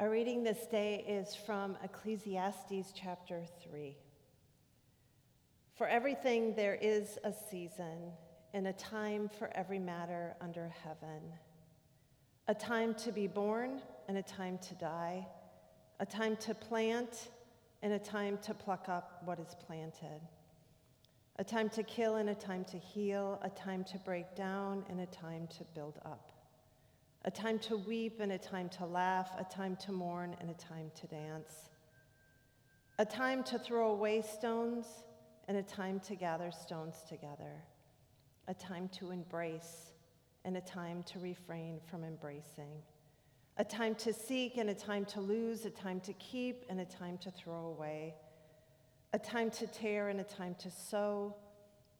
Our reading this day is from Ecclesiastes chapter 3. For everything there is a season and a time for every matter under heaven a time to be born and a time to die, a time to plant and a time to pluck up what is planted, a time to kill and a time to heal, a time to break down and a time to build up a time to weep and a time to laugh, a time to mourn and a time to dance, a time to throw away stones and a time to gather stones together, a time to embrace and a time to refrain from embracing, a time to seek and a time to lose, a time to keep and a time to throw away, a time to tear and a time to sew,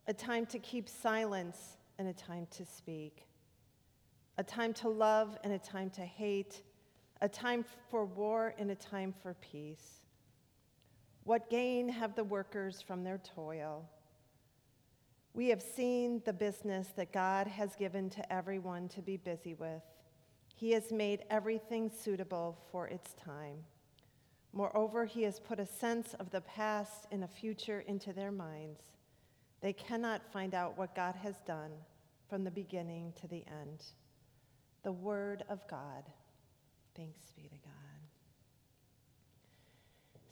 a time to keep silence and a time to speak a time to love and a time to hate, a time for war and a time for peace. What gain have the workers from their toil? We have seen the business that God has given to everyone to be busy with. He has made everything suitable for its time. Moreover, He has put a sense of the past and a future into their minds. They cannot find out what God has done from the beginning to the end the Word of God. Thanks be to God.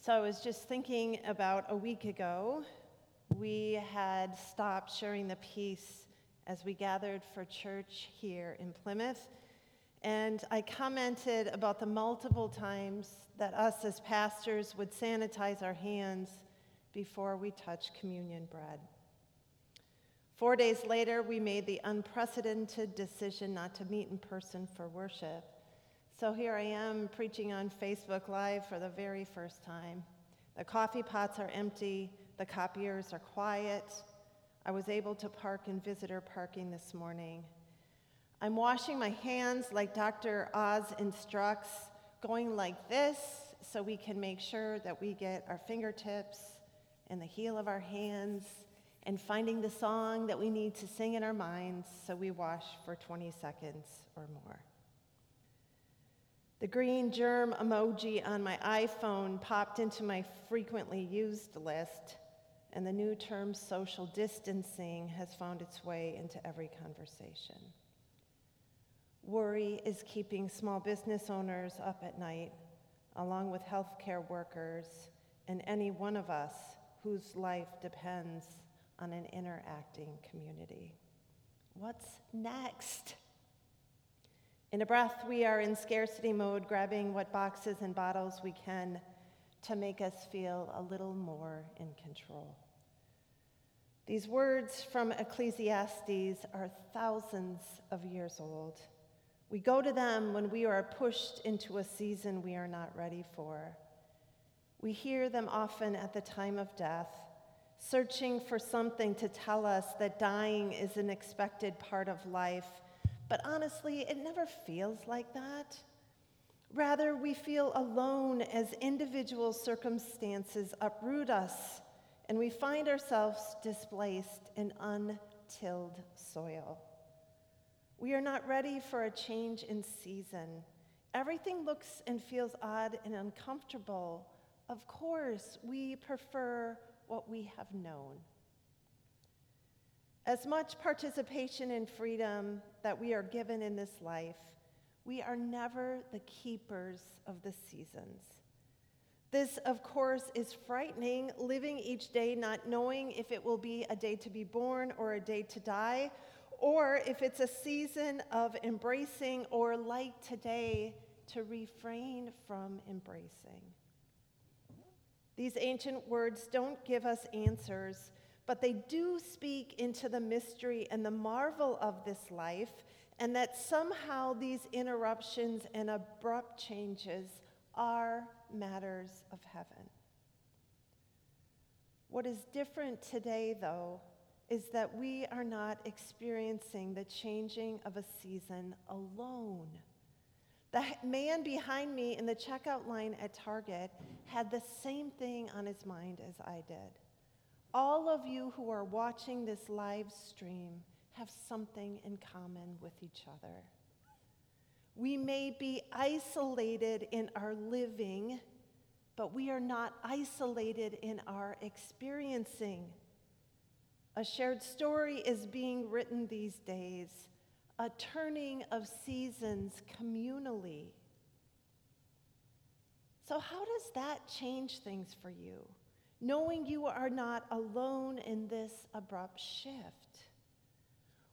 So I was just thinking about a week ago, we had stopped sharing the peace as we gathered for church here in Plymouth. And I commented about the multiple times that us as pastors would sanitize our hands before we touch communion bread. Four days later, we made the unprecedented decision not to meet in person for worship. So here I am preaching on Facebook Live for the very first time. The coffee pots are empty, the copiers are quiet. I was able to park in visitor parking this morning. I'm washing my hands like Dr. Oz instructs, going like this so we can make sure that we get our fingertips and the heel of our hands and finding the song that we need to sing in our minds so we wash for 20 seconds or more. The green germ emoji on my iPhone popped into my frequently used list, and the new term social distancing has found its way into every conversation. Worry is keeping small business owners up at night, along with healthcare workers and any one of us whose life depends on an interacting community. What's next? In a breath, we are in scarcity mode, grabbing what boxes and bottles we can to make us feel a little more in control. These words from Ecclesiastes are thousands of years old. We go to them when we are pushed into a season we are not ready for. We hear them often at the time of death searching for something to tell us that dying is an expected part of life. But honestly, it never feels like that. Rather, we feel alone as individual circumstances uproot us and we find ourselves displaced in untilled soil. We are not ready for a change in season. Everything looks and feels odd and uncomfortable. Of course, we prefer what we have known. As much participation and freedom that we are given in this life, we are never the keepers of the seasons. This, of course, is frightening, living each day not knowing if it will be a day to be born or a day to die, or if it's a season of embracing or, like today, to refrain from embracing. These ancient words don't give us answers, but they do speak into the mystery and the marvel of this life, and that somehow these interruptions and abrupt changes are matters of heaven. What is different today, though, is that we are not experiencing the changing of a season alone. The man behind me in the checkout line at Target had the same thing on his mind as I did. All of you who are watching this live stream have something in common with each other. We may be isolated in our living, but we are not isolated in our experiencing. A shared story is being written these days, a turning of seasons communally. So, how does that change things for you? Knowing you are not alone in this abrupt shift.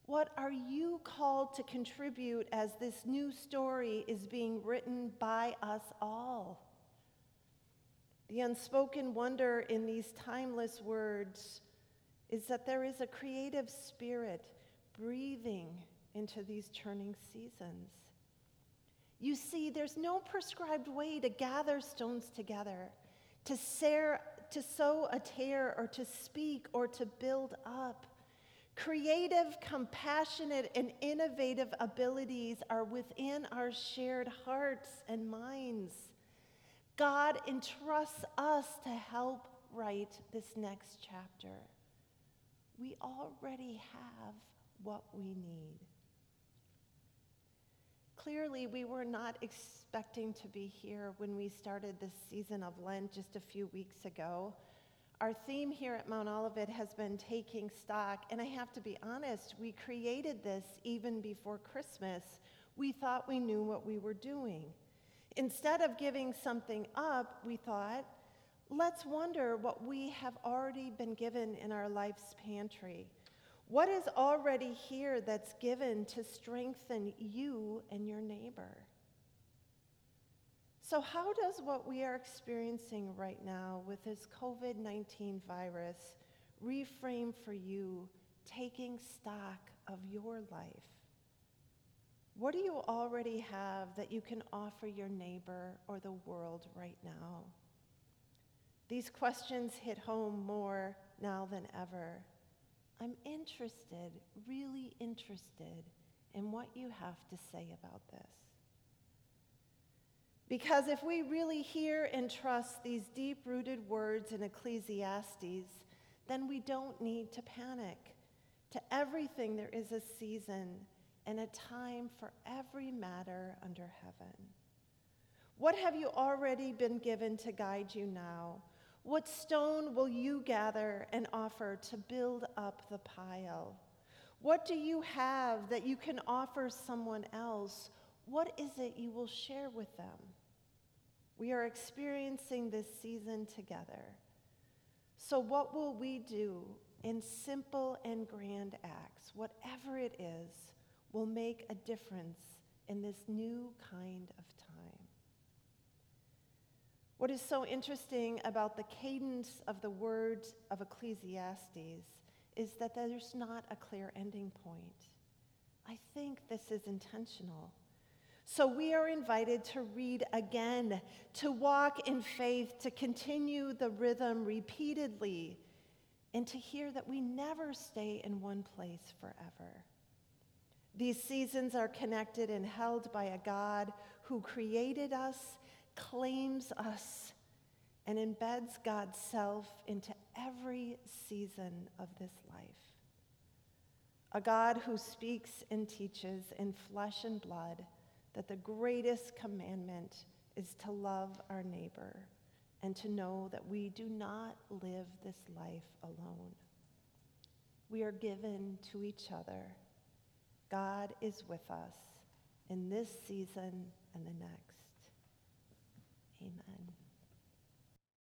What are you called to contribute as this new story is being written by us all? The unspoken wonder in these timeless words is that there is a creative spirit breathing into these churning seasons. You see, there's no prescribed way to gather stones together, to, ser- to sew a tear, or to speak, or to build up. Creative, compassionate, and innovative abilities are within our shared hearts and minds. God entrusts us to help write this next chapter. We already have what we need. Clearly, we were not expecting to be here when we started this season of Lent just a few weeks ago. Our theme here at Mount Olivet has been taking stock, and I have to be honest, we created this even before Christmas. We thought we knew what we were doing. Instead of giving something up, we thought, let's wonder what we have already been given in our life's pantry. What is already here that's given to strengthen you and your neighbor? So, how does what we are experiencing right now with this COVID 19 virus reframe for you taking stock of your life? What do you already have that you can offer your neighbor or the world right now? These questions hit home more now than ever. I'm interested, really interested, in what you have to say about this. Because if we really hear and trust these deep rooted words in Ecclesiastes, then we don't need to panic. To everything, there is a season and a time for every matter under heaven. What have you already been given to guide you now? What stone will you gather and offer to build up the pile? What do you have that you can offer someone else? What is it you will share with them? We are experiencing this season together. So, what will we do in simple and grand acts, whatever it is, will make a difference in this new kind of time? What is so interesting about the cadence of the words of Ecclesiastes is that there's not a clear ending point. I think this is intentional. So we are invited to read again, to walk in faith, to continue the rhythm repeatedly, and to hear that we never stay in one place forever. These seasons are connected and held by a God who created us, claims us, and embeds God's self into every season of this life. A God who speaks and teaches in flesh and blood that the greatest commandment is to love our neighbor and to know that we do not live this life alone. We are given to each other. God is with us in this season and the next. Amen.